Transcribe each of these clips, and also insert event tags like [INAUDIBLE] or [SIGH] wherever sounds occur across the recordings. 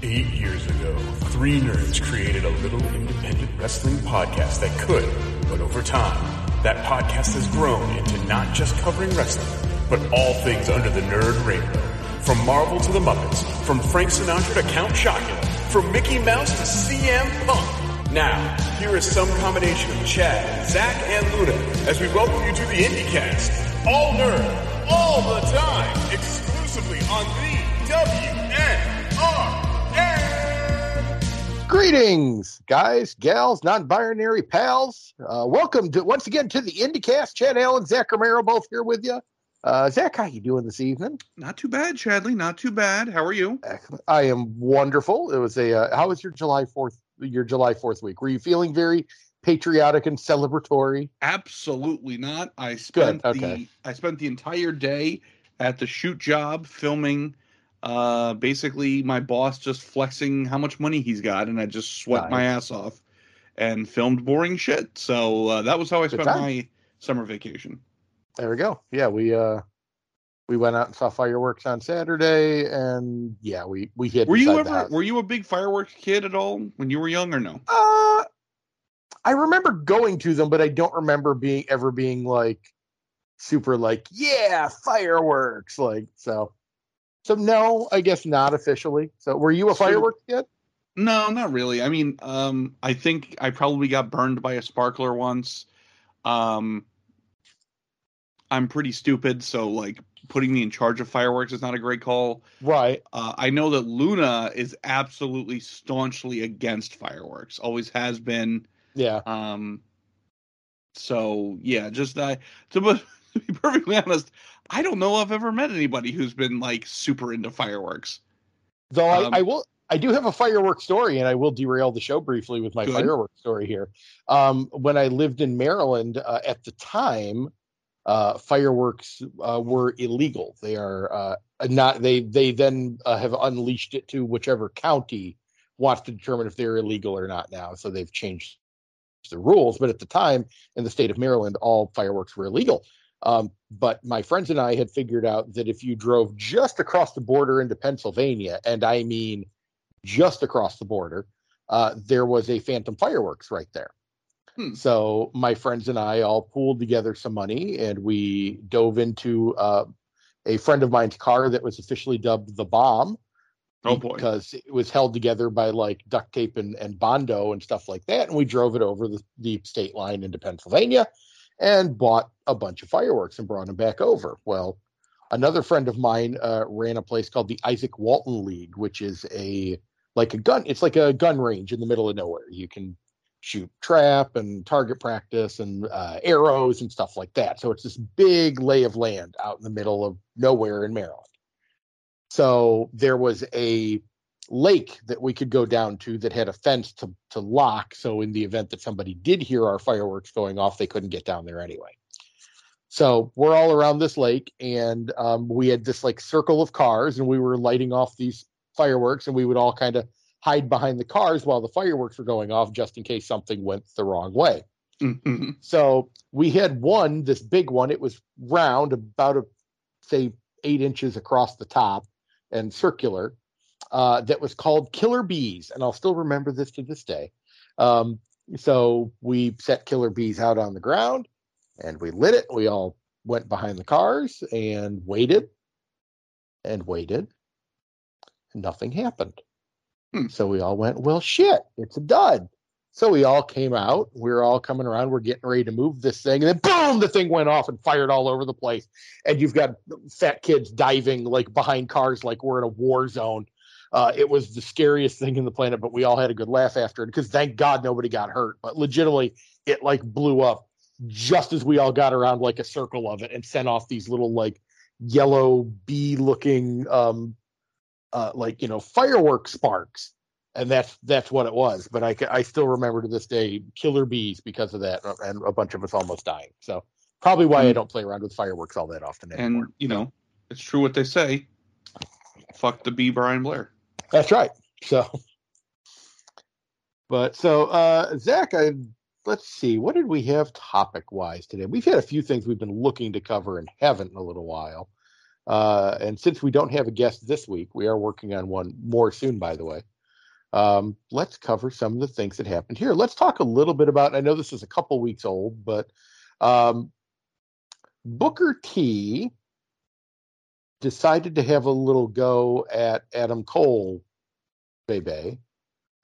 Eight years ago, three nerds created a little independent wrestling podcast that could, but over time, that podcast has grown into not just covering wrestling, but all things under the nerd rainbow. From Marvel to the Muppets, from Frank Sinatra to Count Chocula, from Mickey Mouse to CM Punk. Now, here is some combination of Chad, Zach, and Luna as we welcome you to the IndieCast. All nerd, all the time, exclusively on the WNR. Greetings, guys, gals, non-binary pals. Uh, welcome to once again to the IndieCast. Chad Allen, Zach Romero, both here with you. Uh, Zach, how you doing this evening? Not too bad, Chadley. Not too bad. How are you? I am wonderful. It was a. Uh, how was your July Fourth? Your July Fourth week? Were you feeling very patriotic and celebratory? Absolutely not. I spent Good, okay. the I spent the entire day at the shoot job filming. Uh, basically, my boss just flexing how much money he's got, and I just sweat my ass off and filmed boring shit. So uh, that was how I spent my summer vacation. There we go. Yeah, we uh, we went out and saw fireworks on Saturday, and yeah, we we hid. Were you ever were you a big fireworks kid at all when you were young or no? Uh, I remember going to them, but I don't remember being ever being like super like yeah fireworks like so. So no, I guess not officially. So were you a fireworks kid? No, not really. I mean, um, I think I probably got burned by a sparkler once. Um, I'm pretty stupid, so like putting me in charge of fireworks is not a great call. Right. Uh, I know that Luna is absolutely staunchly against fireworks, always has been. Yeah. Um, so yeah, just I to, [LAUGHS] to be perfectly honest, I don't know I've ever met anybody who's been like super into fireworks. Though Um, I, I will, I do have a fireworks story, and I will derail the show briefly with my Good. fireworks story here. Um, when I lived in Maryland uh, at the time, uh, fireworks uh, were illegal. They are uh, not. They they then uh, have unleashed it to whichever county wants to determine if they're illegal or not now. So they've changed the rules. But at the time, in the state of Maryland, all fireworks were illegal. Um, but my friends and I had figured out that if you drove just across the border into Pennsylvania, and I mean just across the border, uh, there was a Phantom Fireworks right there. Hmm. So my friends and I all pooled together some money, and we dove into uh, a friend of mine's car that was officially dubbed the Bomb Oh boy, because it was held together by like duct tape and, and bondo and stuff like that. And we drove it over the, the state line into Pennsylvania and bought a bunch of fireworks and brought them back over. Well, another friend of mine uh, ran a place called the Izaak Walton League, which is a like a gun. It's like a gun range in the middle of nowhere. You can shoot trap and target practice and uh, arrows and stuff like that. So it's this big lay of land out in the middle of nowhere in Maryland. So there was a lake that we could go down to that had a fence to, to lock. So in the event that somebody did hear our fireworks going off, they couldn't get down there anyway. So we're all around this lake, and um, we had this like circle of cars, and we were lighting off these fireworks, and we would all kind of hide behind the cars while the fireworks were going off, just in case something went the wrong way. Mhm. So we had one, this big one. It was round, about a say eight inches across the top, and circular. Uh, that was called Killer Bees, and I'll still remember this to this day. Um, so we set Killer Bees out on the ground, and we lit it. We all went behind the cars and waited, and waited. And nothing happened. Hmm. So we all went, well, shit, it's a dud. So we all came out. We were all coming around. We're getting ready to move this thing. And then, boom, the thing went off and fired all over the place. And you've got fat kids diving like behind cars like we're in a war zone. Uh, it was the scariest thing in the planet, but we all had a good laugh after it because thank God nobody got hurt. But legitimately, it like blew up just as we all got around like a circle of it and sent off these little like yellow bee looking um uh like you know firework sparks and that's that's what it was but i i still remember to this day killer bees because of that and a bunch of us almost dying so probably why i don't play around with fireworks all that often anymore and you know it's true what they say. Fuck the bee, Brian Blair. That's right. So, but so uh Zach, I let's see, what did we have topic wise today? We've had a few things we've been looking to cover and haven't in a little while. Uh, and since we don't have a guest this week, we are working on one more soon, by the way. Um, let's cover some of the things that happened here. Let's talk a little bit about. I know this is a couple weeks old, but um, Booker T decided to have a little go at Adam Cole, Bebe,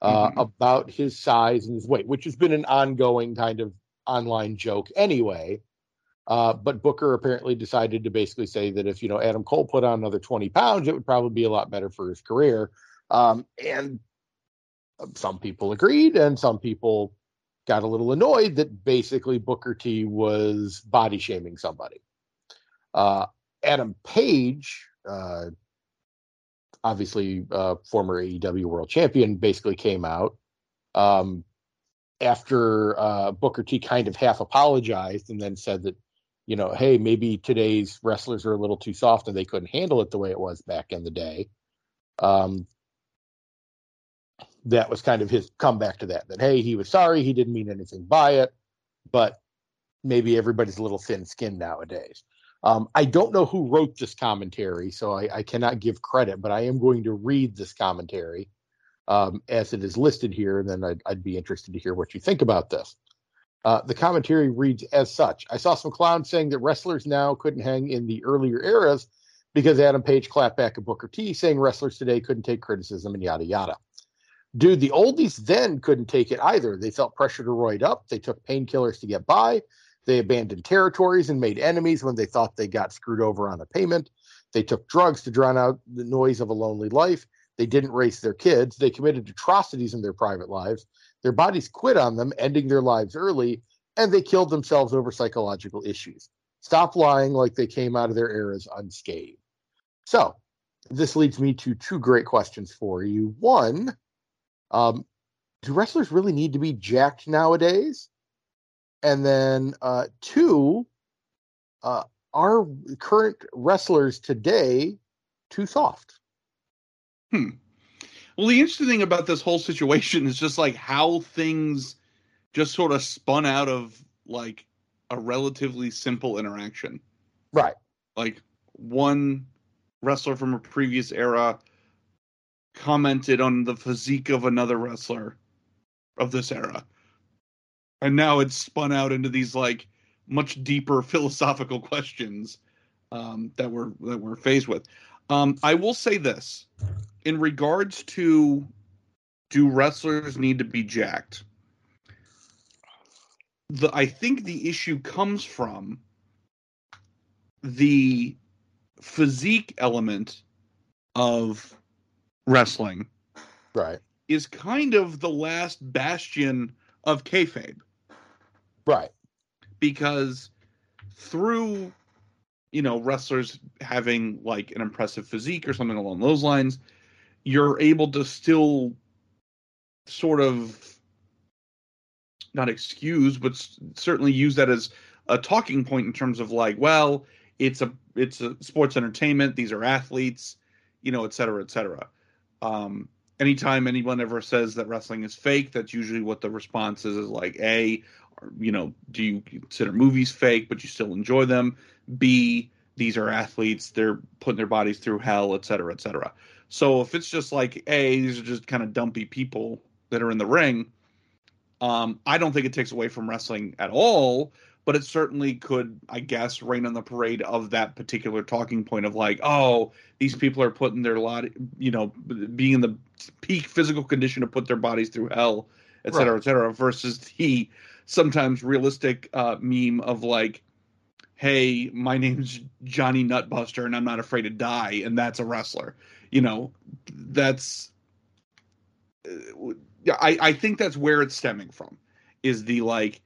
uh, mm-hmm. about his size and his weight, which has been an ongoing kind of online joke anyway. Uh, but Booker apparently decided to basically say that if you know Adam Cole put on another 20 pounds, it would probably be a lot better for his career. Um, and some people agreed, and some people got a little annoyed that basically Booker T was body shaming somebody. Uh, Adam Page, uh, obviously uh, former AEW World Champion, basically came out um, after uh, Booker T kind of half apologized and then said that you know, hey, maybe today's wrestlers are a little too soft and they couldn't handle it the way it was back in the day. Um, that was kind of his comeback to that. That hey, he was sorry, he didn't mean anything by it, but maybe everybody's a little thin-skinned nowadays. Um, I don't know who wrote this commentary, so I, I, cannot give credit, but I am going to read this commentary um, as it is listed here, and then I'd, I'd be interested to hear what you think about this. Uh, the commentary reads as such I saw some clowns saying that wrestlers now couldn't hang in the earlier eras because Adam Page clapped back at Booker T, saying wrestlers today couldn't take criticism and yada yada. Dude, the oldies then couldn't take it either. They felt pressure to roid up. They took painkillers to get by. They abandoned territories and made enemies when they thought they got screwed over on a payment. They took drugs to drown out the noise of a lonely life. They didn't raise their kids. They committed atrocities in their private lives. Their bodies quit on them, ending their lives early, and they killed themselves over psychological issues. Stop lying like they came out of their eras unscathed. So, this leads me to two great questions for you. One, um, do wrestlers really need to be jacked nowadays? And then uh, two, uh, are current wrestlers today too soft? Hmm. Well, the interesting thing about this whole situation is just like how things just sort of spun out of like a relatively simple interaction. Right. Like one wrestler from a previous era commented on the physique of another wrestler of this era. And now it's spun out into these like much deeper [LAUGHS] philosophical questions um, that we're that we're faced with. Um, I will say this in regards to do wrestlers need to be jacked? The I think the issue comes from the physique element of wrestling. Right. Is kind of the last bastion of kayfabe. Right. Because through you know wrestlers having like an impressive physique or something along those lines you're able to still sort of not excuse but certainly use that as a talking point in terms of like well it's a it's a sports entertainment these are athletes you know et cetera et cetera um anytime anyone ever says that wrestling is fake that's usually what the response is is like a you know do you consider movies fake but you still enjoy them b these are athletes they're putting their bodies through hell et cetera et cetera so if it's just like, a, these are just kind of dumpy people that are in the ring, um, I don't think it takes away from wrestling at all. But it certainly could, I guess, rain on the parade of that particular talking point of like, oh, these people are putting their lot, you know, being in the peak physical condition to put their bodies through hell, et cetera, right. et cetera, versus the sometimes realistic uh, meme of like, hey, my name's Johnny Nutbuster and I'm not afraid to die, and that's a wrestler you know, that's I I think that's where it's stemming from is the like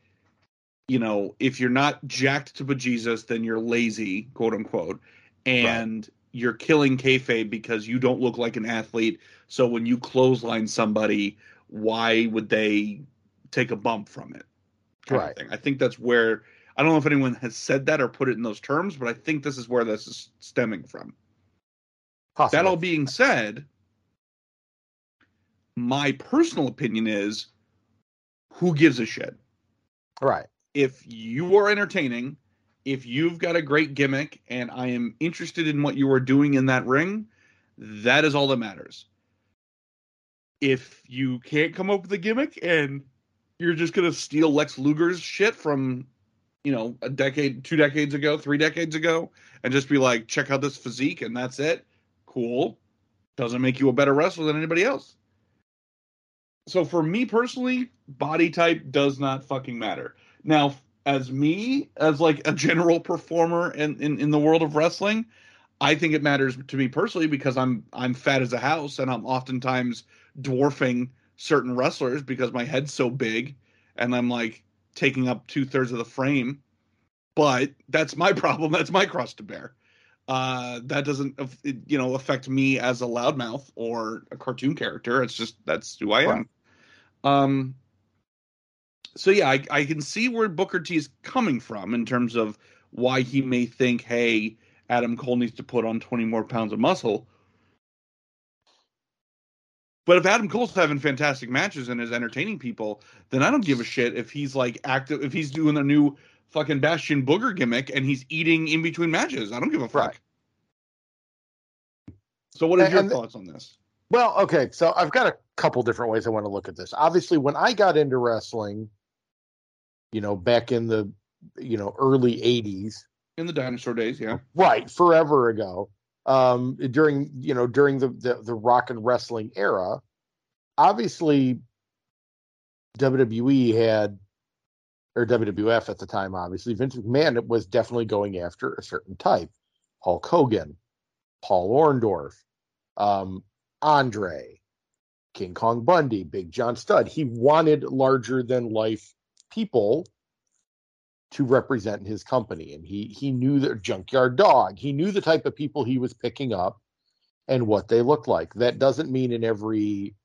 you know, if you're not jacked to bejesus, then you're lazy, quote unquote, and right. you're killing kayfabe because you don't look like an athlete. So when you clothesline somebody, why would they take a bump from it? Right. I think that's where I don't know if anyone has said that or put it in those terms, but I think this is where this is stemming from. Possibly. That all being said, my personal opinion is who gives a shit? Right. If you are entertaining if you've got a great gimmick and I am interested in what you are doing in that ring, that is all that matters. If you can't come up with a gimmick and you're just gonna steal Lex Luger's shit from, you know, a decade, two decades ago, three decades ago, and just be like, check out this physique and that's it, cool. Doesn't make you a better wrestler than anybody else. So for me personally, body type does not fucking matter. Now, as me, as like a general performer in, in, in the world of wrestling, I think it matters to me personally because I'm I'm fat as a house and I'm oftentimes dwarfing certain wrestlers because my head's so big and I'm like taking up two thirds of the frame. But that's my [LAUGHS] problem. That's my cross to bear. Uh, that doesn't you know affect me as a loudmouth or a cartoon character. It's just that's who I am. Um, so yeah, I, I can see where Booker T is coming from in terms of why he may think, hey, Adam Cole needs to put on 20 more pounds of muscle. But if Adam Cole's having fantastic matches and is entertaining people, then I don't give a shit if he's like active, if he's doing a new fucking Bastion Booger gimmick and he's eating in between matches. I don't give a fuck. Right. So, what are and, your and thoughts on this? Well, okay, so I've got a couple different ways I want to look at this. Obviously, when I got into wrestling, you know, back in the you know early '80s, in the dinosaur days, yeah, right, forever ago, um, during you know during the, the the rock and wrestling era, obviously WWE had or WWF at the time, obviously Vince McMahon was definitely going after a certain type, Hulk Hogan, Paul Orndorff, um, Andre, King Kong Bundy, Big John Studd. He wanted larger than life people to represent his company. And he he knew the junkyard dog. He knew the type of people he was picking up and what they looked like. That doesn't mean in every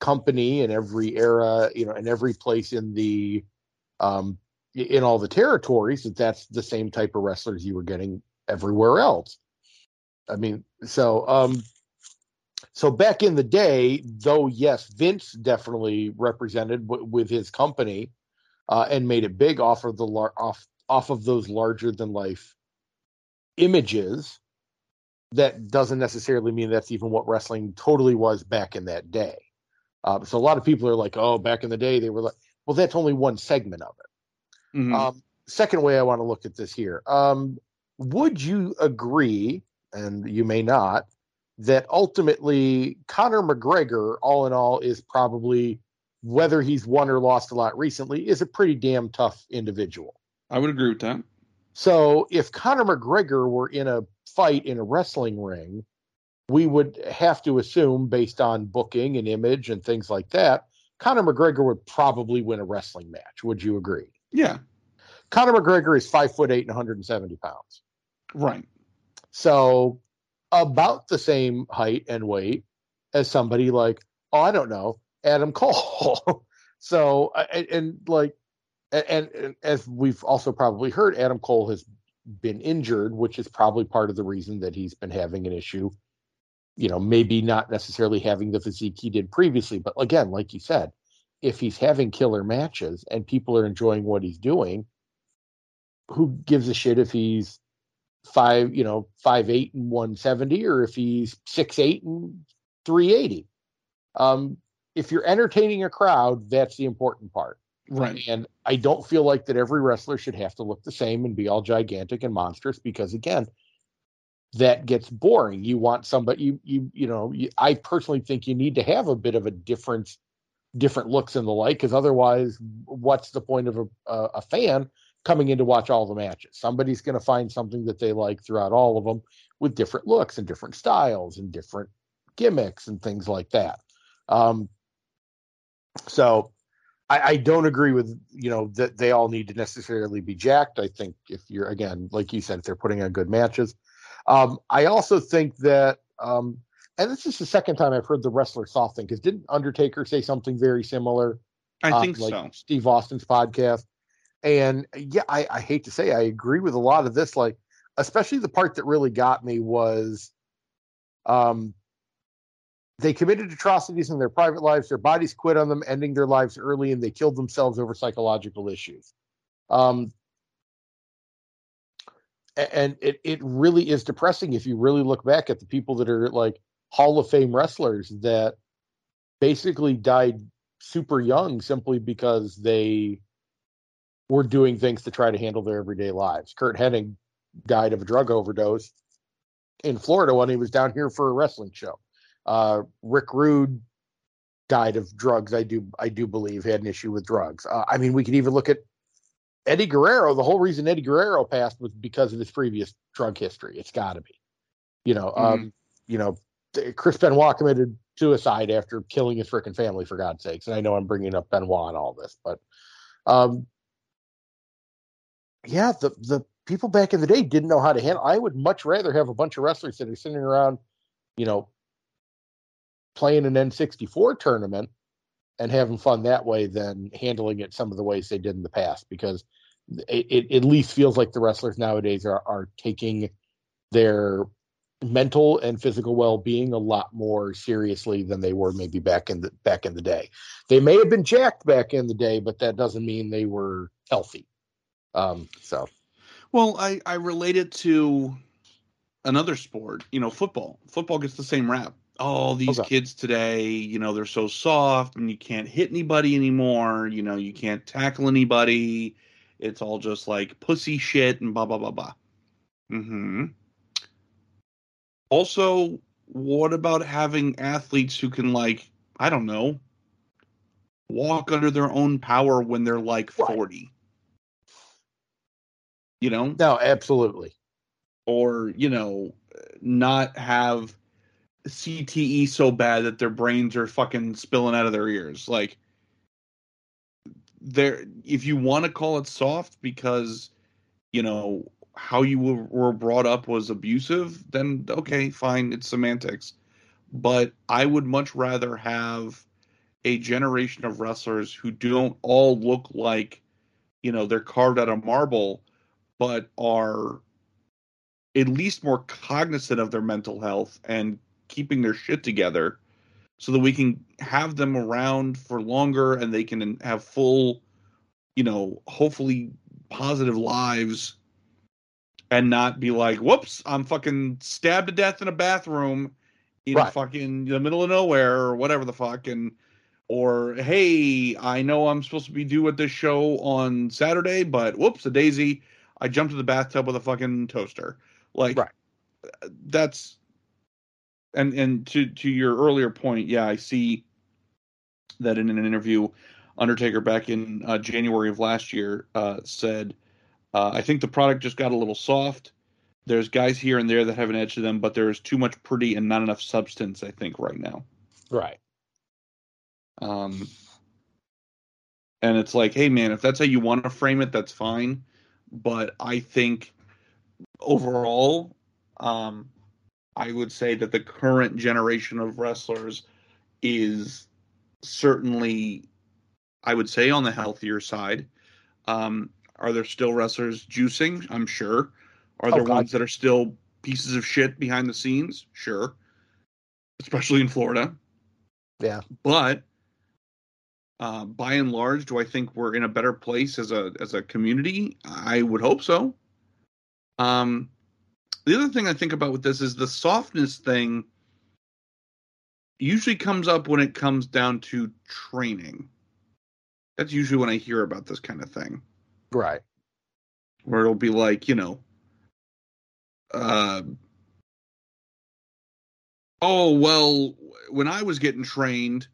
company in every era, you know, in every place in the um in all the territories that that's the same type of wrestlers you were getting everywhere else. I mean, so um so back in the day, though, yes, Vince definitely represented w- with his company uh, and made it big off of the lar- off off of those larger than life images. That doesn't necessarily mean that's even what wrestling totally was back in that day. Uh, so a lot of people are like, "Oh, back in the day, they were like." Well, that's only one segment of it. Mm-hmm. Um, second way I want to look at this here. Um, would you agree, and you may not, that ultimately Conor McGregor, all in all, is probably whether he's won or lost a lot recently, is a pretty damn tough individual. I would agree with that. So if Conor McGregor were in a fight in a wrestling ring, we would have to assume, based on booking and image and things like that, Conor McGregor would probably win a wrestling match. Would you agree? Yeah. Conor McGregor is five foot eight and 170 pounds. Right. So about the same height and weight as somebody like, oh, I don't know, Adam [LAUGHS] Cole. so, and, and like, and, and, as we've also probably heard, Adam Cole has been injured, which is probably part of the reason that he's been having an issue. You know, maybe not necessarily having the physique he did previously, but again, like you said, if he's having killer matches and people are enjoying what he's doing, who gives a shit if he's five, you know, five eight and one seventy, or if he's six eight and three eighty. Um, if you're entertaining a crowd, that's the important part. Right. And I don't feel like that every wrestler should have to look the same and be all gigantic and monstrous because again, that gets boring. You want somebody you you you know, you, I personally think you need to have a bit of a difference different looks and the like because otherwise what's the point of a, a, a fan coming in to watch all the matches. Somebody's going to find something that they like throughout all of them with different looks and different styles and different gimmicks and things like that. Um, so I, I, don't agree with you know that they all need to necessarily be jacked. I think if you're again, like you said, if they're putting on good matches. Um, I also think that, um, and this is the second time I've heard the wrestler soft thing because didn't Undertaker say something very similar? I think like so. Steve Austin's podcast. And yeah, I, I hate to say I agree with a lot of this. Like, especially the part that really got me was um they committed atrocities in their private lives, their bodies quit on them, ending their lives early, and they killed themselves over psychological issues. Um, and it, it really is depressing if you really look back at the people that are like Hall of Fame wrestlers that basically died super young simply because they were doing things to try to handle their everyday lives. Curt Hennig died of a drug overdose in Florida when he was down here for a wrestling show. Uh, Rick Rude died of drugs. I do I do believe had an issue with drugs. Uh, I mean, we could even look at Eddie Guerrero. The whole reason Eddie Guerrero passed was because of his previous drug history. It's got to be, you know. Mm-hmm. Um, you know, Chris Benoit committed suicide after killing his freaking family. For God's sakes, and I know I'm bringing up Benoit and all this, but um, yeah, the the people back in the day didn't know how to handle. I would much rather have a bunch of wrestlers that are sitting around, you know, playing an N64 tournament and having fun that way than handling it some of the ways they did in the past because it, it at least feels like the wrestlers nowadays are, are taking their mental and physical well-being a lot more seriously than they were maybe back in the back in the day. They may have been jacked back in the day, but that doesn't mean they were healthy. Um, so, well, I I relate it to another sport. You know, football. Football gets the same rap. Oh, these okay. kids today, you know, they're so soft and you can't hit anybody anymore. You know, you can't tackle anybody. It's all just like pussy shit and blah blah blah blah. Hmm. Also, what about having athletes who can like I don't know walk under their own power when they're like forty? you know? No, absolutely. Or, you know, not have CTE so bad that their brains are fucking spilling out of their ears. Like there if you want to call it soft because you know how you were brought up was abusive, then okay, fine, it's semantics. But I would much rather have a generation of wrestlers who don't all look like, you know, they're carved out of marble, but are at least more cognizant of their mental health and keeping their shit together so that we can have them around for longer and they can have full you know hopefully positive lives and not be like whoops i'm fucking stabbed to death in a bathroom in right. fucking the middle of nowhere or whatever the fuck and or hey i know i'm supposed to be due at this show on saturday but whoops a daisy I jumped in the bathtub with a fucking toaster. Like right. that's and and to to your earlier point, yeah, I see that in an interview, Undertaker back in uh, January of last year uh, said, uh, "I think the product just got a little soft. There's guys here and there that have an edge to them, but there's too much pretty and not enough substance. I think right now." Right. Um. And it's like, hey man, if that's how you want to frame it, that's fine but I think overall, um, I would say that the current generation of wrestlers is certainly, I would say, on the healthier side. Um, are there still wrestlers juicing? I'm sure. Are there oh, ones that are still pieces of shit behind the scenes? Sure. Especially in Florida. Yeah. But uh, by and large, do I think we're in a better place as a as a community? I would hope so. Um, the other thing I think about with this is the softness thing. Usually comes up when it comes down to training. That's usually when I hear about this kind of thing. Right. Where it'll be like, you know, uh, oh well, when I was getting trained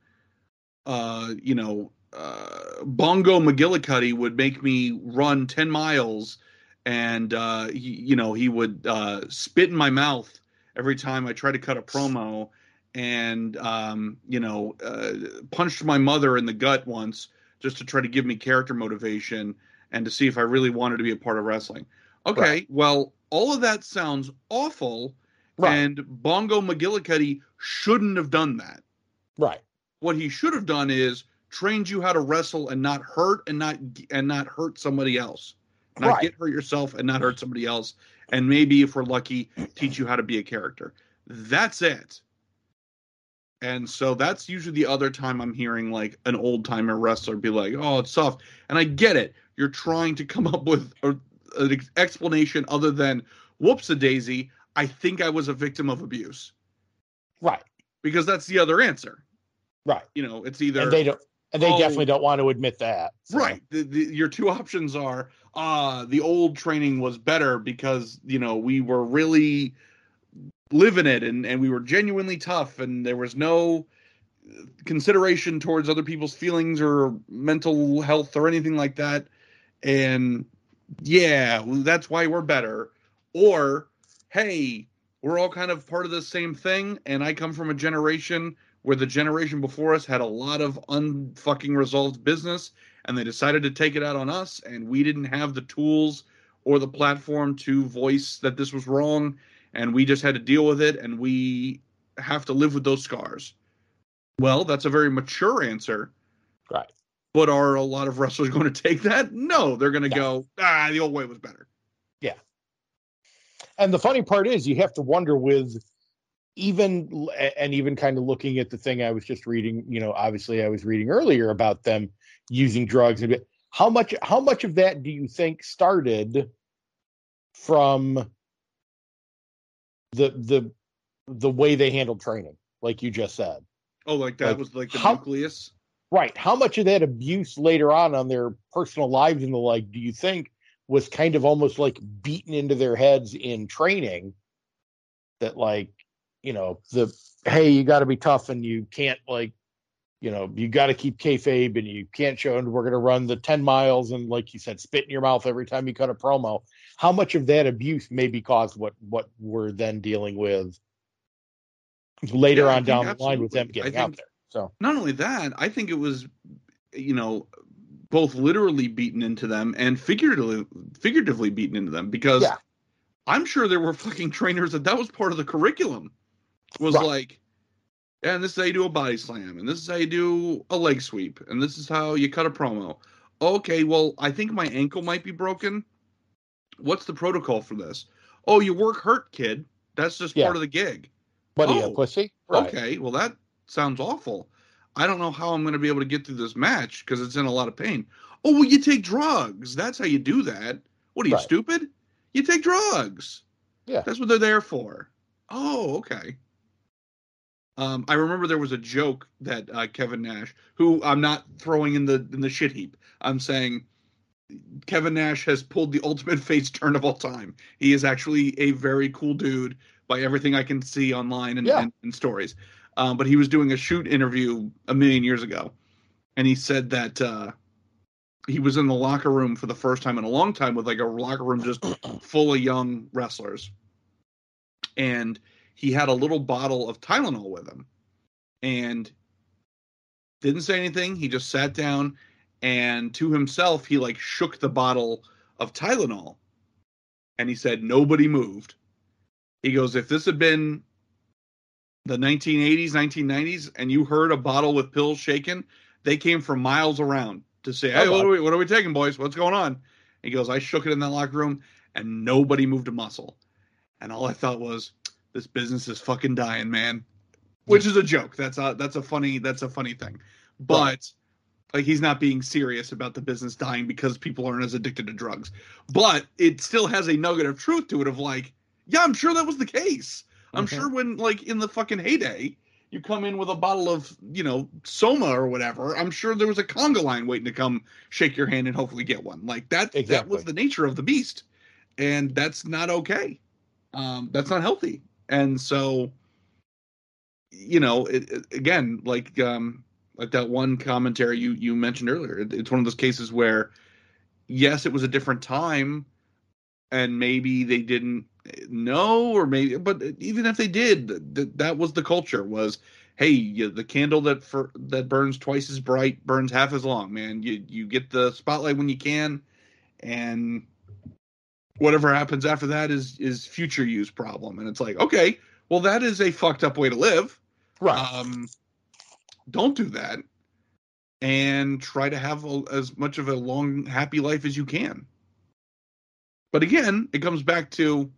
uh, you know, uh, Bongo McGillicuddy would make me run 10 miles and, uh, he, you know, he would uh, spit in my mouth every time I tried to cut a promo and, um, you know, uh, punched my mother in the gut once just to try to give me character motivation and to see if I really wanted to be a part of wrestling. Okay, right. well, all of that sounds awful, right. and Bongo McGillicuddy shouldn't have done that. Right. What he should have done is trained you how to wrestle and not hurt and not and not hurt somebody else. Not right. get hurt yourself and not hurt somebody else. And maybe if we're lucky, teach you how to be a character. That's it. And so that's usually the other time I'm hearing like an old timer wrestler be like, "Oh, it's soft," and I get it. You're trying to come [LAUGHS] up with a, an explanation other than, whoops a daisy, I think I was a victim of abuse. Right. Because that's the other answer. Right. You know, it's either and they don't and they Oh. definitely don't want to admit that. so. Right. The, the, your two options are uh the old training was better because, you know, we were really living it and, and we were genuinely tough and there was no consideration towards other people's feelings or mental health or anything like that. And yeah, that's why we're better. Or, hey, we're all kind of part of the same thing, and I come from a generation where the generation before us had a lot of unfucking resolved business, and they decided to take it out on us, and we didn't have the tools or the platform to voice that this was wrong, and we just had to deal with it, and we have to live with those scars. Well, that's a very mature answer. Right. But are a lot of wrestlers [LAUGHS] going to take that? No, they're going to No. go, ah, the old way was better. Yeah. And the funny part is, you have to wonder with even and even kind of looking at the thing I was just reading. You know, obviously, I was reading earlier about them using drugs and how much how much of that do you think started from the the the way they handled training, like you just said? Oh, like that Like, was like the how- nucleus. Right. How much of that abuse later on on their personal lives and the like do you think was kind of almost like beaten into their heads in training? That like, you know, the hey, you got to be tough and you can't like, you know, you got to keep kayfabe and you can't show. And we're going to run the ten miles and like you said, spit in your mouth every time you cut a promo. How much of that abuse maybe caused what what we're then dealing with later Yeah, on down the line with them absolutely. Getting out there? So Not only that, I think it was, you know, both literally beaten into them and figuratively figuratively beaten into them because Yeah. I'm sure there were fucking trainers that that was part of the curriculum. Was Right. like, and this is how you do a body slam, and this is how you do a leg sweep, and this is how you cut a promo. Okay, well, I think my ankle might be broken. What's the protocol for this? Oh, you work hurt, kid. That's just Yeah. part of the gig. what are you, Oh, a pussy? Right. Okay, well that sounds awful. I don't know how I'm going to be able to get through this match because it's in a lot of pain. Oh, well, you take drugs. That's how you do that. What are you Right. stupid? You take drugs. Yeah. that's what they're there for. Oh, okay. Um, I remember there was a joke that uh, Kevin Nash, who I'm not throwing in the in the shit heap. I'm saying Kevin Nash has pulled the ultimate [LAUGHS] face turn of all time. He is actually a very cool dude by everything I can see online and, Yeah. and, and stories. Um, but he was doing a shoot interview a million years ago, and he said that uh, he was in the locker room for the first time in a long time with like a locker room just [CLEARS THROAT] full of young wrestlers, and he had a little bottle of Tylenol with him, and didn't say anything. He just sat down, and to himself, he like shook the bottle of Tylenol, and he said, "Nobody moved." He goes, "If this had been the 1980s, 1990s, and you heard a bottle with pills shaken, they came from miles around to say, "Hey, what are we, what are we taking, boys? What's going on?" He goes, "I shook it in that locker room, and nobody moved a muscle." And all I thought was, "This business is fucking dying, man." Which is a joke. That's a that's a funny that's a funny thing, but. Right. Like he's not being serious about the business dying because people aren't as addicted to drugs, but it still has a nugget of truth to it. Of like, yeah, I'm sure that was the case. I'm Mhm. sure when like in the fucking heyday, you come in with a bottle of you know Soma or whatever. I'm sure there was a conga line waiting to come shake your hand and hopefully get one. Like that. That was the nature of the beast, and that's not okay. Um, that's not healthy. And so, you know, it, it- again, like um, like that one commentary you you mentioned earlier. It, it's one of those cases where, yes, it was a different time, and maybe they didn't know, or maybe, but even if they did, th- that was the culture. Was hey, you, the candle that for that burns twice as bright burns half as long. Man, you you get the spotlight when you can, and whatever happens after that is is future use problem. And it's like, okay, well, that is a fucked up way to live Right. um, don't do that and try to have a, as much of a long happy life as you can but again it comes back to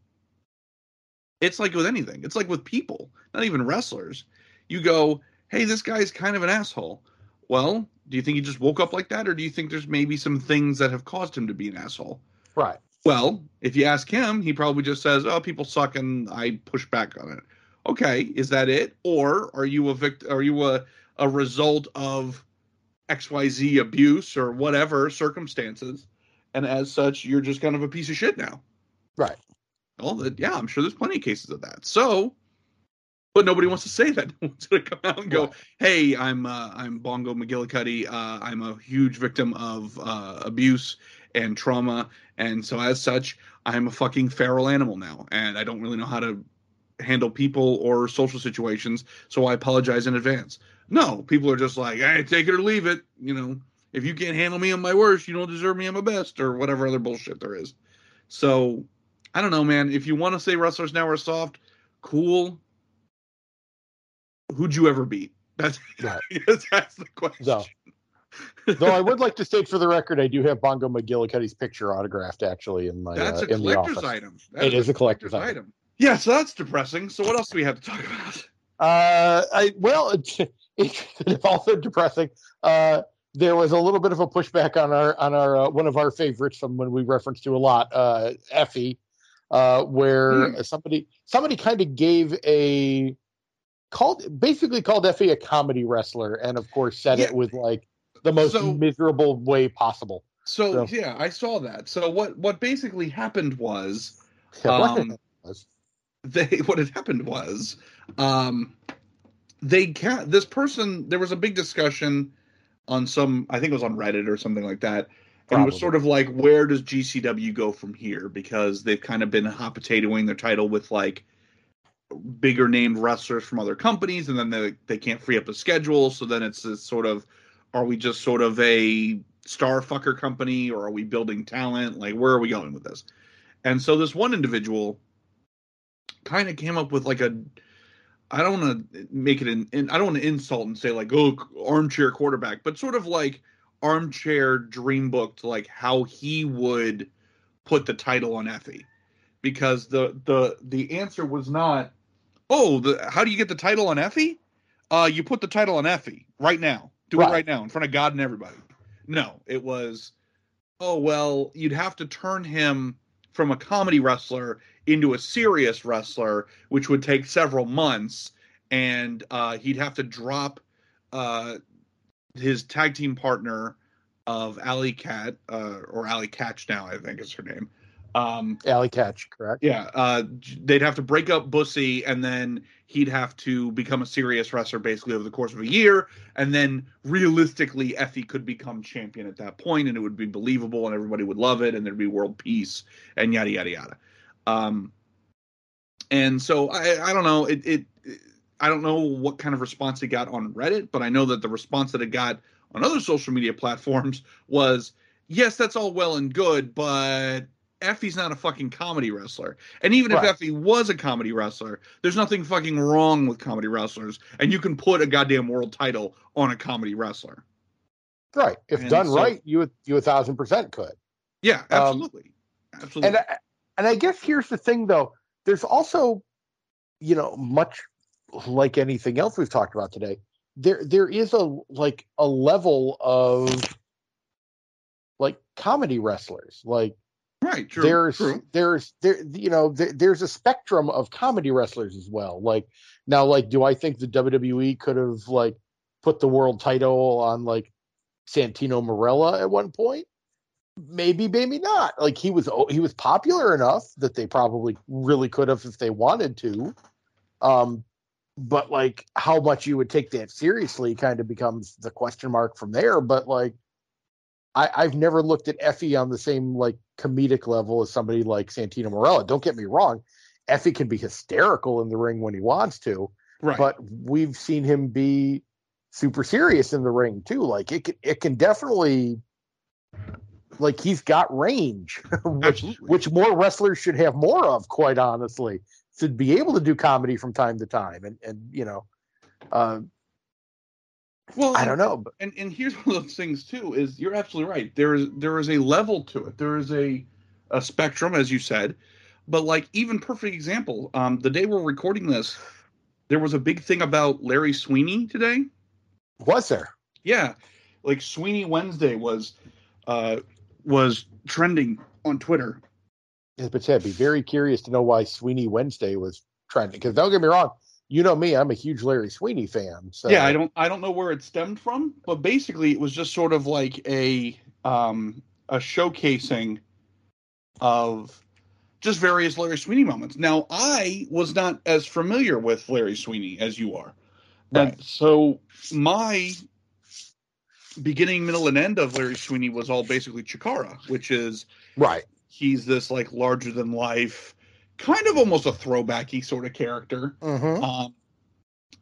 it's like with anything it's like with people not even wrestlers you go hey this guy's kind of an asshole well do you think he just woke up like that or do you think there's maybe some things that have caused him to be an asshole right. Well, if you ask him, he probably just says, "Oh, people suck," and I push back on it. Okay, is that it, or are you a vict- Are you a a result of XYZ abuse or whatever circumstances? And as such, you're just kind of a piece of shit now. Right. Well, yeah, I'm sure there's plenty of cases of that. So, but nobody wants to say that. [LAUGHS] No one's going to come out and go. "Hey, I'm uh, I'm Bongo McGillicuddy. Uh, I'm a huge victim of uh, abuse and trauma, and so as such, I'm a fucking feral animal now, and I don't really know how to handle people or social situations. So I apologize in advance." No, people are just like, "Hey, take it or leave it." You know, if you can't handle me on my worst, you don't deserve me on my best, or whatever other bullshit there is. So I don't know, man. If you want to say wrestlers now are soft, cool. Who'd you ever beat? That's Right. [LAUGHS] that's the question. Though I would [LAUGHS] like to state for the record, I do have Bongo McGillicuddy's picture autographed actually in my That's uh, a in the collector's office. item. That It is a collector's item. Yeah, so that's depressing. So what else do we have to talk about? Uh, I well, it, [LAUGHS] it's also depressing. Uh, there was a little bit of a pushback on our on our uh, one of our favorites from when we referenced to a lot, uh, Effy, uh, where Hmm. somebody somebody kind of gave a called basically called Effy a comedy wrestler, and of course said Yeah. it with like the most So- miserable way possible. So, So- yeah, I saw that. So what what basically happened was Yeah, what Um, was. they [LAUGHS] what had happened was um they can't this person there was a big discussion on some i think it was on reddit or something like that and it was sort of like where does gcw go from here because they've kind of been hot potatoing their title with like bigger named wrestlers from other companies and then they, they can't free up a schedule so then it's this sort of are we just sort of a star fucker company or are we building talent like where are we going with this and so this one individual kind of came up with like a I don't want to make it an, an I don't want to insult and say like oh armchair quarterback, but sort of like armchair dream book to like how he would put the title on Effy, because the the the answer was not oh the how do you get the title on Effy? Uh, you put the title on Effy right now. Do it Right. right now in front of God and everybody. No, it was oh well you'd have to turn him from a comedy wrestler into a serious wrestler, which would take several months, and uh, he'd have to drop uh, his tag team partner of Allie Kat uh, or Allie Katch now, I think is her name. Um, Allie Katch, correct? yeah, uh, they'd have to break up Bussy, and then he'd have to become a serious wrestler basically over the course of a year, and then realistically, Effy could become champion at that point, and it would be believable, and everybody would love it, and there'd be world peace, and yada yada yada. Um, and so I, I don't know, it, it, I don't know what kind of response it got on Reddit, but I know that the response that it got on other social media platforms was, yes, that's all well and good, but Effy's not a fucking comedy wrestler. And even if Right. Effy was a comedy wrestler, there's nothing fucking wrong with comedy wrestlers. And you can put a goddamn world title on a comedy wrestler. Right. If And done so- right, you you a thousand percent could. Yeah, Um, absolutely. absolutely. And I, and I guess here's the thing, though. There's also, you know, much like anything else we've talked about today. There there is a like a level of like comedy wrestlers. Like right, true. there's true. there's there you know there, there's a spectrum of comedy wrestlers as well. Like now, like do I think the WWE could have like put the world title on like Santino Marella at one point? Maybe, maybe not. Like he was he was popular enough that they probably really could have if they wanted to. Um, but like how much you would take that seriously kind of becomes the question mark from there. But like I, I've never looked at Effy on the same like comedic level as somebody like Santino Marella. Don't get me wrong, Effy can be hysterical in the ring when he wants to, Right. but we've seen him be super serious in the ring too. Like it can it can definitely like he's got range, [LAUGHS] which Absolutely. which more wrestlers should have more of, quite honestly, to be able to do comedy from time to time. And and you know, uh, well, I don't know, but and and here's [LAUGHS] one of those things too is you're absolutely right. There is there is a level to it. There is a a spectrum as you said. But like even perfect example um the day we're recording this there was a big thing about larry sweeney today. Was there? yeah. Like sweeney wednesday was uh was trending on twitter. But yeah, I'd be very curious to know why Sweeney Wednesday was trending. Because don't get me wrong, you know me, I'm a huge Larry Sweeney fan. So yeah, I don't I don't know where it stemmed from, but basically it was just sort of like a um a showcasing of just various Larry Sweeney moments. Now I was not as familiar with Larry Sweeney as you are. Right. And so my beginning, middle, and end of Larry Sweeney was all basically Chikara, which is right. He's this like larger than life kind of almost a throwbacky sort of character, mm-hmm. um,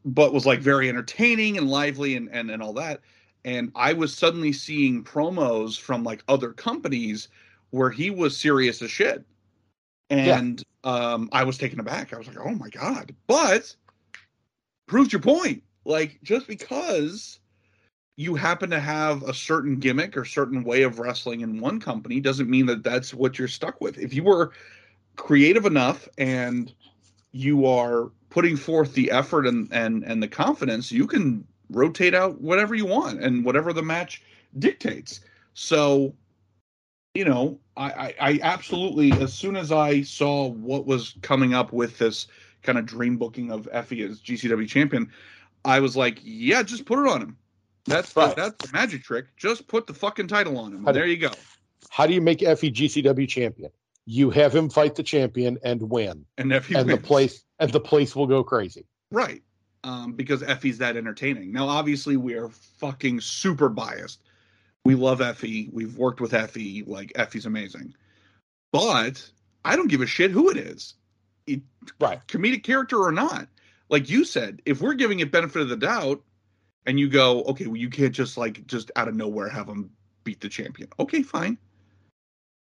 but was like very entertaining and lively and, and and all that. And I was suddenly seeing promos from like other companies where he was serious as shit, and yeah. um, I was taken aback. I was like, oh my god! But proves your point. Like just because you happen to have a certain gimmick or certain way of wrestling in one company doesn't mean that that's what you're stuck with. If you were creative enough and you are putting forth the effort and and and the confidence, you can rotate out whatever you want and whatever the match dictates. So, you know, I, I, I absolutely as soon as I saw what was coming up with this kind of dream booking of Effy as GCW champion, I was like, yeah, just put it on him. That's right. that's the magic trick. Just put the fucking title on him. there you go. How do you make Effy GCW champion? You have him fight the champion and win, and and wins. the place and the place will go crazy. Right, um, because Effy's that entertaining. Now, obviously, we are fucking super biased. We love Effy. We've worked with Effy. Like Effy's amazing, but I don't give a shit who it is, it, right? Comedic character or not. Like you said, if we're giving it benefit of the doubt, and you go, okay, well, you can't just like just out of nowhere have him beat the champion. Okay, fine.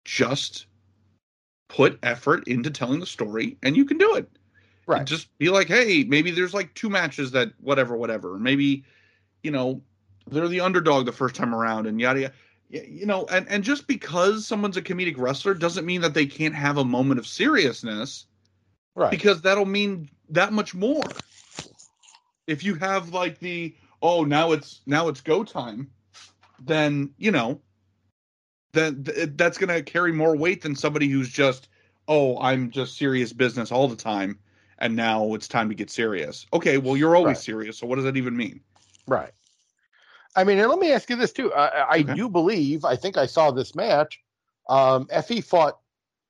Just put effort into telling the story and you can do it. Right. Just be like, hey, maybe there's like two matches that whatever, whatever. Maybe, you know, they're the underdog the first time around and yada yada. You know, and, and just because someone's a comedic wrestler doesn't mean that they can't have a moment of seriousness. Right. Because that'll mean that much more. If you have like the oh now it's now it's go time, then you know that that's going to carry more weight than somebody who's just oh i'm just serious business all the time and now it's time to get serious. Okay well you're always right. serious so what does that even mean? Right. I mean and let me ask you this too. I, I okay. do believe i think i saw this match um effy fought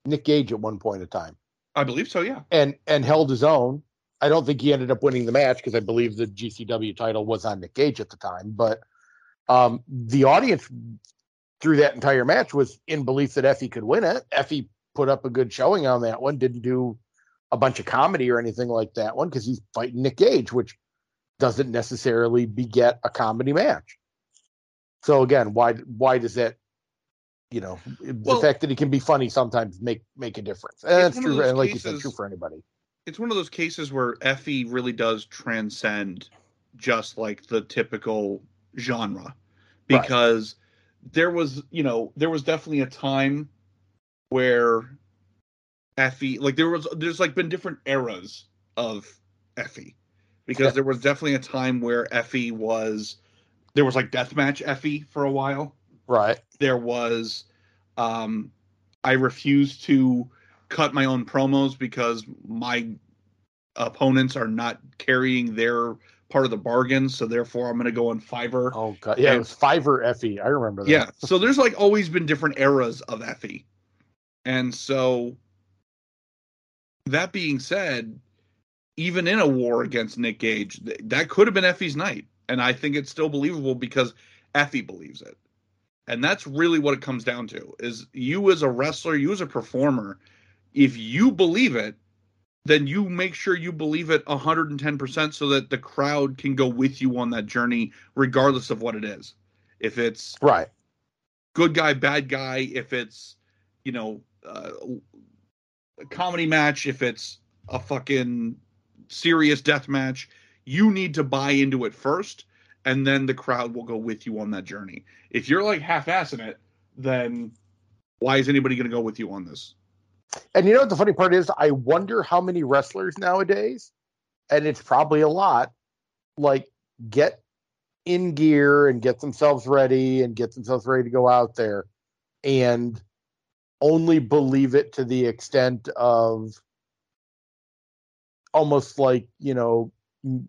nick gage at one point in time. I believe so yeah. And and held his own. I don't think he ended up winning the match because i believe the gcw title was on nick gage at the time but um, the audience through that entire match was in belief that Effy could win it. Effy put up a good showing on that one, didn't do a bunch of comedy or anything like that one because he's fighting Nick Gage, which doesn't necessarily beget a comedy match. So again, why why does that you know well, the fact that he can be funny sometimes make make a difference. And that's true and like cases, you said, true for anybody. It's one of those cases where Effy really does transcend just like the typical genre because right there was, you know, there was definitely a time where Effy like there was, there's like been different eras of Effy because there was definitely a time where Effy was, there was like deathmatch Effy for a while. Right. There was, um, I refused to cut my own promos because my opponents are not carrying their part of the bargain, so therefore I'm going to go on Fiverr. Oh god, yeah, and, it was Fiverr Effy. I remember that. Yeah, [LAUGHS] so there's like always been different eras of Effy, and so that being said, even in a war against Nick Gage, that could have been Effy's night, and I think it's still believable because Effy believes it, and that's really what it comes down to: is you as a wrestler, you as a performer, if you believe it then you make sure you believe it 110% so that the crowd can go with you on that journey regardless of what it is. If it's right. good guy bad guy if it's you know uh, a comedy match if it's a fucking serious death match you need to buy into it first and then the crowd will go with you on that journey. If you're like half-assing it then why is anybody going to go with you on this and you know what the funny part is? I wonder how many wrestlers nowadays, and it's probably a lot, like get in gear and get themselves ready and get themselves ready to go out there. And only believe it to the extent of almost like you know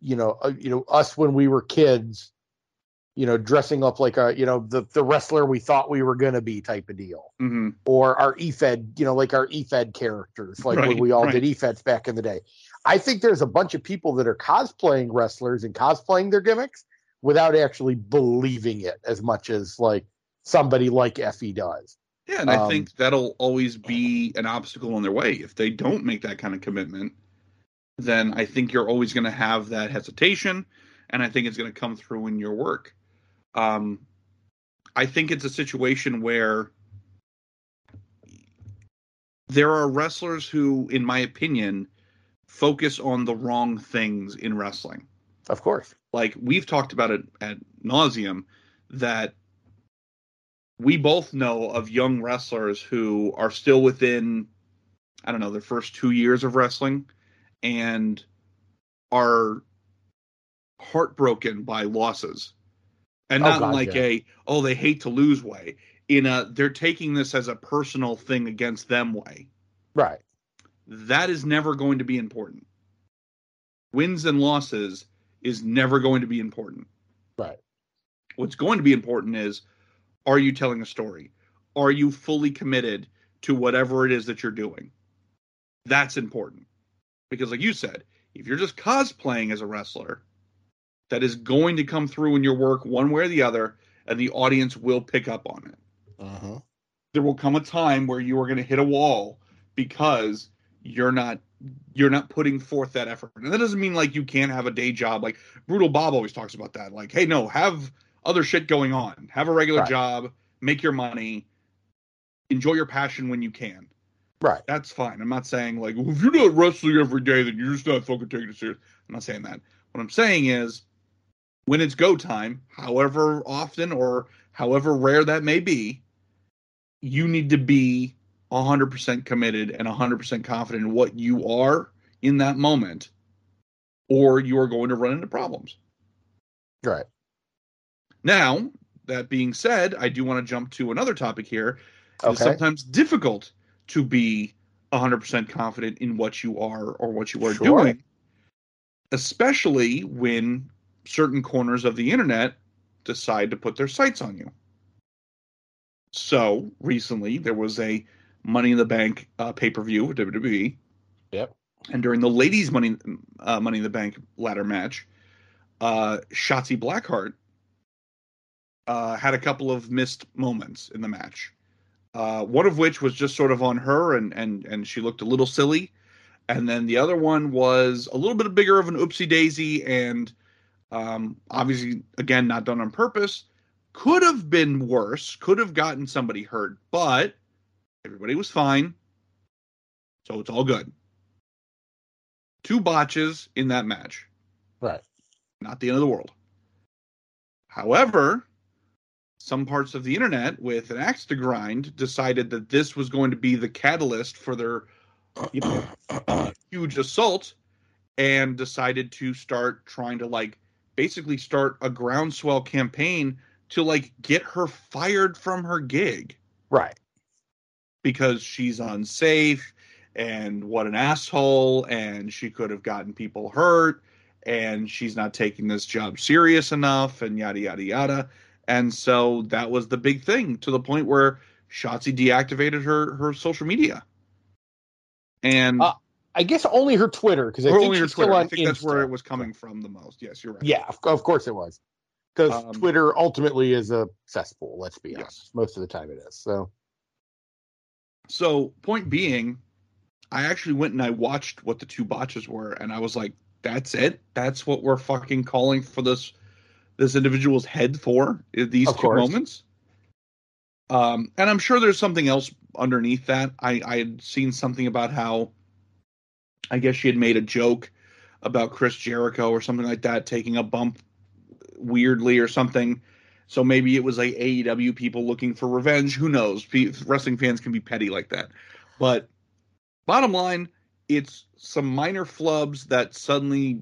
you know uh, you know us when we were kids you know dressing up like a you know the the wrestler we thought we were going to be type of deal Mm-hmm. or our efed you know like our efed characters like when we all right. did efeds back in the day i think there's a bunch of people that are cosplaying wrestlers and cosplaying their gimmicks without actually believing it as much as like somebody like effy does Yeah, and I Um, think that'll always be an obstacle in their way. If they don't make that kind of commitment, then I think you're always going to have that hesitation, and I think it's going to come through in your work. Um, I think it's a situation where there are wrestlers who, in my opinion, focus on the wrong things in wrestling. Of course. Like we've talked about it at nauseum that we both know of young wrestlers who are still within I don't know their first two years of wrestling and are heartbroken by losses and Oh, not in God, like yeah. a oh they hate to lose way in a they're taking this as a personal thing against them way. Right. That is never going to be important. Wins and losses is never going to be important. Right. What's going to be important is are you telling a story? Are you fully committed to whatever it is that you're doing? That's important. Because like you said if you're just cosplaying as a wrestler that is going to come through in your work one way or the other and the audience will pick up on it. Uh-huh. there will come a time where you are going to hit a wall because you're not you're not putting forth that effort. And that doesn't mean like you can't have a day job. Like brutal bob always talks about that. Like hey no have other shit going on. Have a regular Right. job. Make your money. Enjoy your passion when you can. Right. That's fine. I'm not saying like well, if you're not wrestling every day then you're just not fucking taking it serious. I'm not saying that. What i'm saying is when it's go time however often or however rare that may be you need to be 100% committed and 100% confident in what you are in that moment or you are going to run into problems right now that being said i do want to jump to another topic here Okay. it's sometimes difficult to be 100% confident in what you are or what you are Sure. doing, especially when certain corners of the internet decide to put their sights on you. So recently, there was a Money in the Bank uh, pay per view with WWE. Yep. And during the ladies' Money uh, Money in the Bank ladder match, uh, Shotzi Blackheart uh, had a couple of missed moments in the match. Uh, one of which was just sort of on her, and and and she looked a little silly. And then the other one was a little bit bigger of an oopsie daisy, and um, obviously, again, not done on purpose. Could have been worse. Could have gotten somebody hurt, but everybody was fine, so it's all good. Two botches in that match right not the end of the world. However, some parts of the internet with an axe to grind decided that this was going to be the catalyst for their you know, [COUGHS] huge assault and decided to start trying to like basically start a groundswell campaign to like get her fired from her gig. Right. Because she's unsafe and what an asshole and she could have gotten people hurt and she's not taking this job serious enough and yada yada yada. And so that was the big thing to the point where Shotzi deactivated her her social media. And Uh, I guess only her Twitter because I think she's still Twitter. I on think that's where it was coming from the most. Yes, you're right. Yeah, of, of course it was. Because Um, Twitter ultimately is a cesspool. Let's be Yes. honest. Most of the time it is. So So, point being, I actually went and I watched what the two botches were, and I was like, "That's it. That's what we're fucking calling for this this individual's head for these Of two course. moments." Um, and I'm sure there's something else underneath that. I I had seen something about how, I guess she had made a joke about Chris Jericho or something like that taking a bump weirdly or something. So maybe it was like AEW people looking for revenge. Who knows? Wrestling fans can be petty like that. But bottom line, it's some minor flubs that suddenly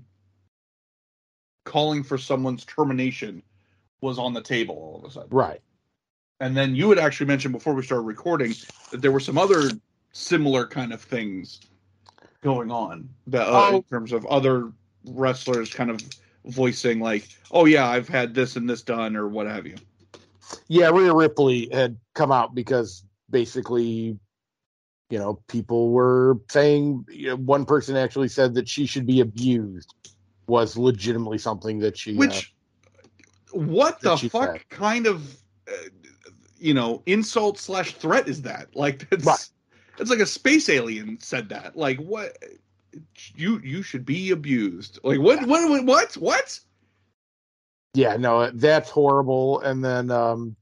calling for someone's termination was on the table all of a sudden. right. And then you had actually mentioned before we started recording that there were some other similar kind of things going on that, uh, Oh. in terms of other wrestlers kind of voicing like, "Oh yeah, I've had this and this done" or what have you. Yeah, Rhea Ripley had come out because basically, you know, people were saying you know, one person actually said that she should be abused was legitimately something that she uh, Which, what the fuck said. kind of, uh, you know, insult slash threat is that? Like, that's Right. It's like a space alien said that. Like, what? You you should be abused. Like, what? What? What? What? what? yeah no that's horrible and then um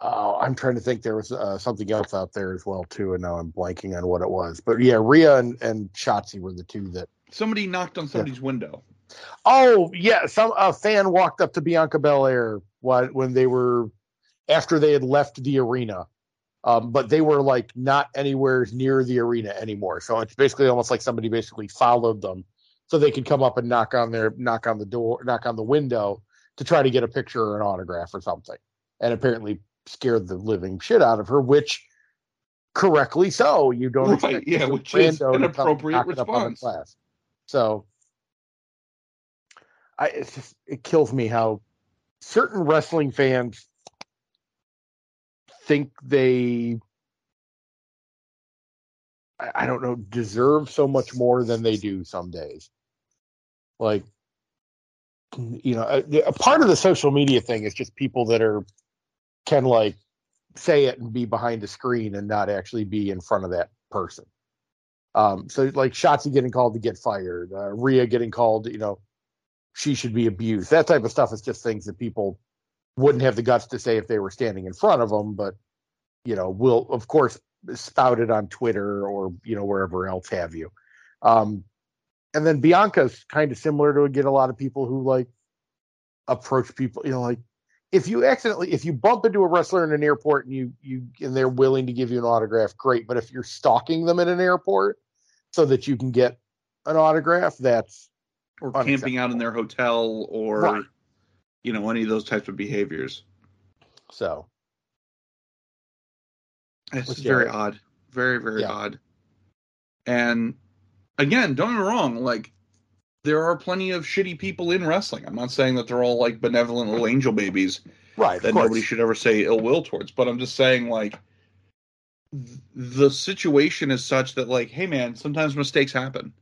oh, i'm trying to think there was uh, something else out there as well too and now i'm blanking on what it was but yeah Rhea and, and Shotzi were the two that Somebody knocked on somebody's window. oh yeah some a fan walked up to bianca belair when, when they were after they had left the arena um, but they were like not anywhere near the arena anymore so it's basically almost like somebody basically followed them so they could come up and knock on their knock on the door knock on the window to try to get a picture or an autograph or something and apparently scared the living shit out of her which correctly so you don't Right, expect yeah, which is an appropriate knocking up on the response. glass. so I, it's just, it kills me how certain wrestling fans think they I, don't know deserve so much more than they do some days. Like you know a, a part of the social media thing is just people that are can like say it and be behind a screen and not actually be in front of that person. Um so like Shotzi getting called to get fired uh, Rhea getting called you know she should be abused. That type of stuff is just things that people wouldn't have the guts to say if they were standing in front of them but you know will of course spout it on twitter or you know wherever else have you um and then bianca's kind of similar to get a lot of people who like approach people you know like if you accidentally if you bump into a wrestler in an airport and you you and they're willing to give you an autograph great but if you're stalking them in an airport so that you can get an autograph that's or camping out in their hotel or Right. You know any of those types of behaviors. So. It's Which, very yeah. odd. Very very Yeah. odd. And again don't get me wrong like there are plenty of shitty people in wrestling. I'm not saying that they're all like benevolent little angel babies right that nobody should ever say ill will towards but i'm just saying like th- the situation is such that like hey man sometimes mistakes happen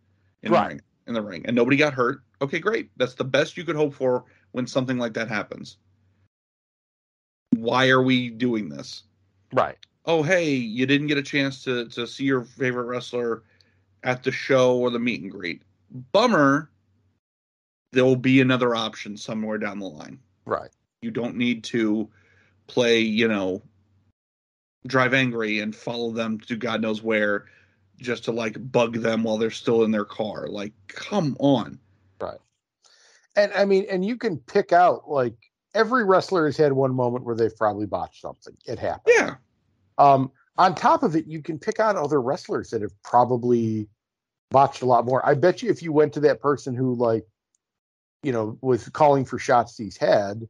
in Right. the ring in the ring and nobody got hurt. Okay great. That's the best you could hope for when something like that happens. Why are we doing this? Right. Oh hey you didn't get a chance to to see your favorite wrestler at the show or the meet and greet. Bummer there will be another option somewhere down the line. Right. You don't need to play, you know, drive angry and follow them to God knows where just to like bug them while they're still in their car. Like, come on. And I mean, and you can pick out like every wrestler has had one moment where they've probably botched something. It happens. Yeah. Um, on top of it, you can pick out other wrestlers that have probably botched a lot more. I bet you if you went to that person who like, you know, was calling for Shotzi's head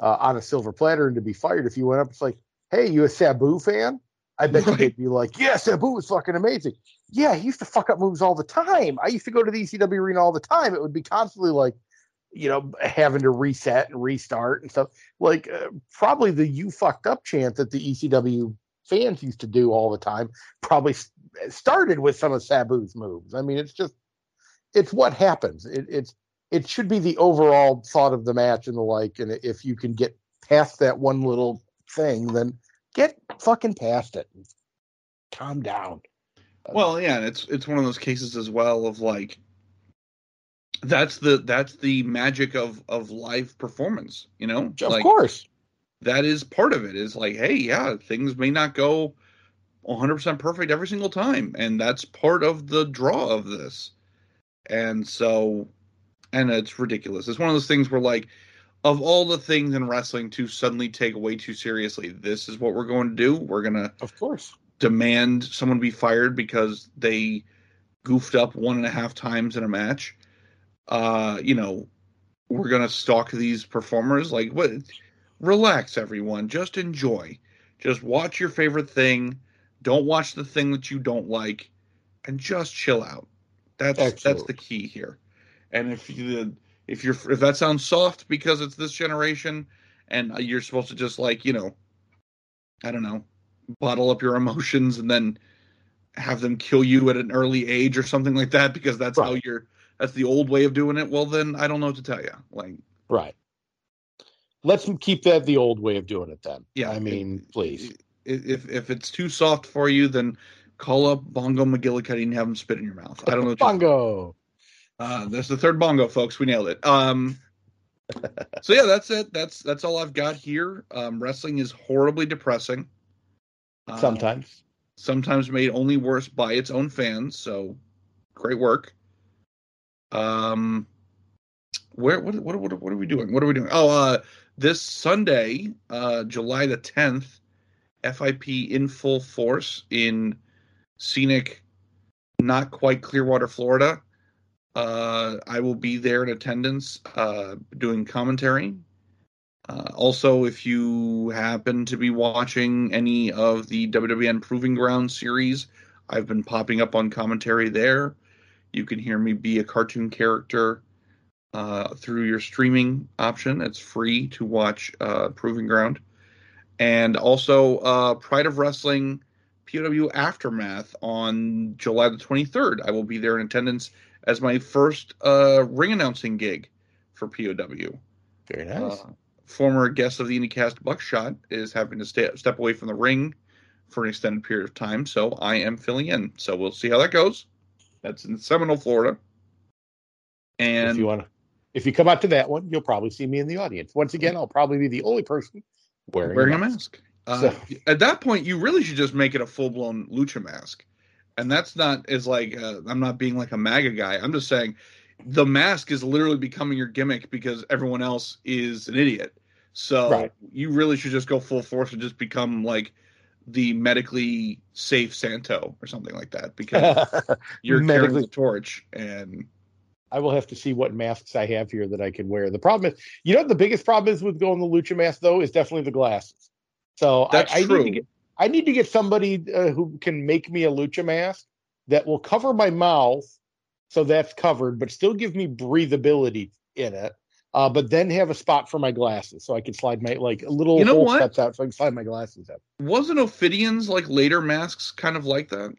uh, on a silver platter and to be fired, if you went up, it's like, hey, you a Sabu fan? I bet you Right. they'd be like, yeah, Sabu was fucking amazing. Yeah, he used to fuck up moves all the time. I used to go to the ECW arena all the time. It would be constantly like, you know, having to reset and restart and stuff. Like uh, probably the "you fucked up" chant that the ECW fans used to do all the time probably started with some of Sabu's moves. I mean, it's just it's what happens. It, it's it should be the overall thought of the match and the like. And if you can get past that one little thing, then get fucking past it. Calm down. Well, yeah, it's it's one of those cases as well of like that's the that's the magic of of live performance, you know? Of like course. that is part of it is like, hey, yeah, things may not go 100% perfect every single time. And that's part of the draw of this. And so, and it's ridiculous. It's one of those things where, like, of all the things in wrestling to suddenly take way too seriously, this is what we're going to do. We're going to Of course. demand someone be fired because they goofed up one and a half times in a match. Uh, you know, we're gonna stalk these performers. Like, what? relax, everyone. Just enjoy. Just watch your favorite thing. Don't watch the thing that you don't like, and just chill out. That's Absolutely. that's the key here. And if you if you're if that sounds soft because it's this generation, and you're supposed to just like you know, I don't know, bottle up your emotions and then have them kill you at an early age or something like that because that's right. how you're that's the old way of doing it. Well, then I don't know what to tell you. Like, right. Let's keep that the old way of doing it then. Yeah. I mean, if, please. If if it's too soft for you, then call up Bongo McGillicuddy and have him spit in your mouth. I don't know. bongo. [LAUGHS] Uh, that's the third bongo, folks. We nailed it. Um, [LAUGHS] so yeah, that's it. That's that's all I've got here. Um, wrestling is horribly depressing. Uh, sometimes. Sometimes made only worse by its own fans. So, great work. Um, where what what what, what are we doing? What are we doing? Oh, uh, this Sunday, uh, July the tenth, FIP in full force in scenic, not quite Clearwater, Florida. Uh, I will be there in attendance, uh, doing commentary. Uh, also, if you happen to be watching any of the WWN Proving Ground series, I've been popping up on commentary there. You can hear me be a cartoon character uh, through your streaming option. It's free to watch uh, Proving Ground. And also, uh, Pride of Wrestling POW Aftermath on July the 23rd. I will be there in attendance as my first uh, ring announcing gig for POW. Very nice. Uh, former guest of the IndyKast Buckshot is having to stay, step away from the ring for an extended period of time, so I am filling in. So we'll see how that goes. That's in Seminole, Florida. And if you want to, if you come out to that one, you'll probably see me in the audience. Once again, I'll probably be the only person wearing, wearing a mask. A mask. Uh, so. At that point, you really should just make it a full blown lucha mask and that's not as like uh, I'm not being like a MAGA guy. I'm just saying the mask is literally becoming your gimmick because everyone else is an idiot. So right. you really should just go full force and just become like the medically safe Santo or something like that because [LAUGHS] you're medically- carrying the torch and I will have to see what masks I have here that I can wear. The problem is, you know, the biggest problem is with going the lucha mask though is definitely the glasses. So That's I, I true. need to get I need to get somebody uh, who can make me a lucha mask that will cover my mouth so that's covered, but still give me breathability in it. Uh, but then have a spot for my glasses so I can slide my like a little you know hole what? steps out so I can slide my glasses up. Wasn't Ophidian's like later masks kind of like that?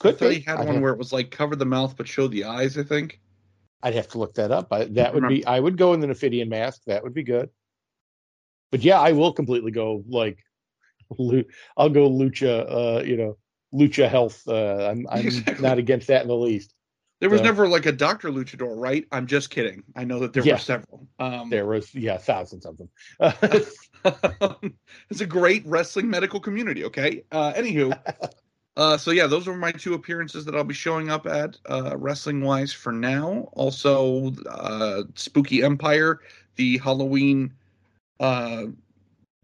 Could I he had I'd one have... where it was like cover the mouth but show the eyes. I think. I'd have to look that up. I, that would be. I would go in the Ophidian mask. That would be good. But yeah, I will completely go like I'll go lucha. Uh, you know, lucha health. Uh, I'm I'm [LAUGHS] exactly. not against that in the least. There was so, never like a Doctor Luchador, right? I'm just kidding. I know that there yeah, were several. Um, there was, yeah, thousands of them. [LAUGHS] it's a great wrestling medical community. Okay. Uh, anywho, [LAUGHS] uh, so yeah, those are my two appearances that I'll be showing up at uh, wrestling wise for now. Also, uh, Spooky Empire, the Halloween uh,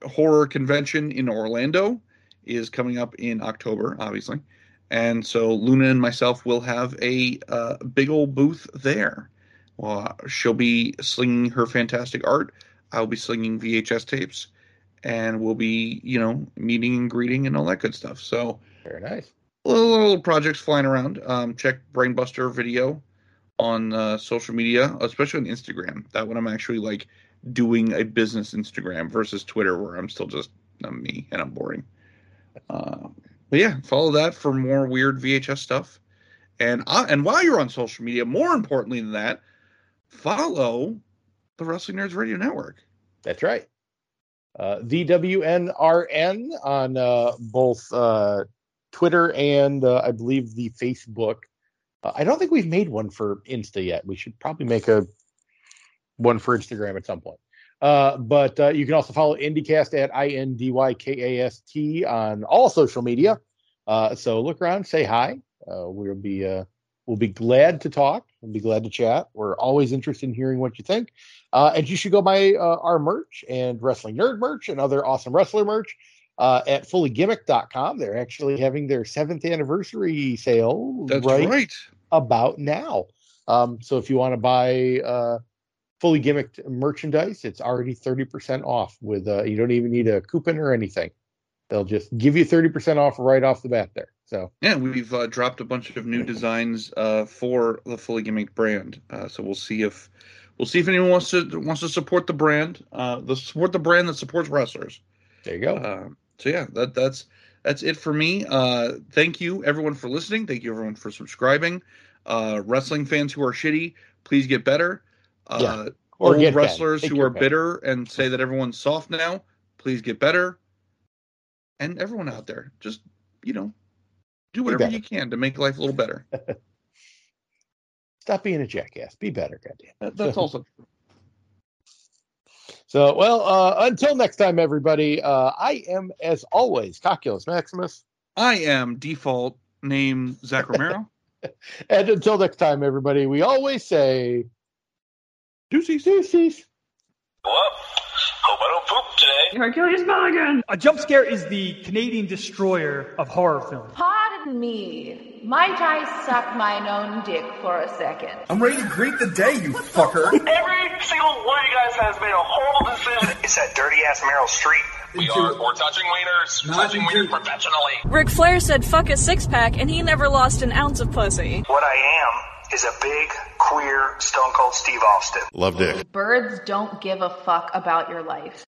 horror convention in Orlando is coming up in October, obviously. And so Luna and myself will have a uh, big old booth there. Well, she'll be slinging her fantastic art. I'll be slinging VHS tapes, and we'll be, you know, meeting and greeting and all that good stuff. So very nice. Little, little projects flying around. Um, check Brainbuster video on uh, social media, especially on Instagram. That one I'm actually like doing a business Instagram versus Twitter, where I'm still just I'm me and I'm boring. Uh, but yeah, follow that for more weird VHS stuff. And uh, and while you're on social media, more importantly than that, follow the Wrestling Nerds Radio Network. That's right. Uh, VWNRN on uh, both uh, Twitter and uh, I believe the Facebook. Uh, I don't think we've made one for Insta yet. We should probably make a one for Instagram at some point. Uh, but uh, you can also follow IndyKast at I N D Y K A S T on all social media. Uh, so look around, say hi. Uh, we'll be uh, we'll be glad to talk. We'll be glad to chat. We're always interested in hearing what you think. Uh, and you should go buy our merch and wrestling nerd merch and other awesome wrestler merch at fullygimmick.com. They're actually having their seventh anniversary sale. That's right, right. about now. Um, so if you want to buy fully gimmicked merchandise, it's already 30% off with uh, you don't even need a coupon or anything. They'll just give you 30% off right off the bat there. So yeah, we've uh, dropped a bunch of new designs uh, for the fully gimmicked brand. Uh, so we'll see if we'll see if anyone wants to wants to support the brand. Uh, the support the brand that supports wrestlers. There you go. Uh, so yeah, that that's that's it for me. Uh, thank you everyone for listening. Thank you everyone for subscribing. Uh, wrestling fans who are shitty, please get better. Uh, Yeah. Or old wrestlers who are pick. bitter and say that everyone's soft now, please get better. And everyone out there, just you know, do whatever you can to make life a little better. [LAUGHS] Stop being a jackass. Be better, goddamn. That- that's also true. [LAUGHS] So, well, uh, until next time, everybody, uh, I am, as always, Cocculus Maximus. I am default name Zach Romero. [LAUGHS] And until next time, everybody, we always say, Deuces. deuces. Well, hope I don't poop today. Hercules Mulligan! A jump scare is the Canadian destroyer of horror films. Pardon me. Might I suck mine own dick for a second? I'm ready to greet the day, you fucker. Every single one of you guys has made a horrible decision. It's that dirty ass Meryl Streep. We are. We're touching wieners. Not touching wieners professionally. Ric Flair said fuck a six pack and he never lost an ounce of pussy. What I am is a big, queer, stone cold Steve Austin. Love dick. Birds don't give a fuck about your life.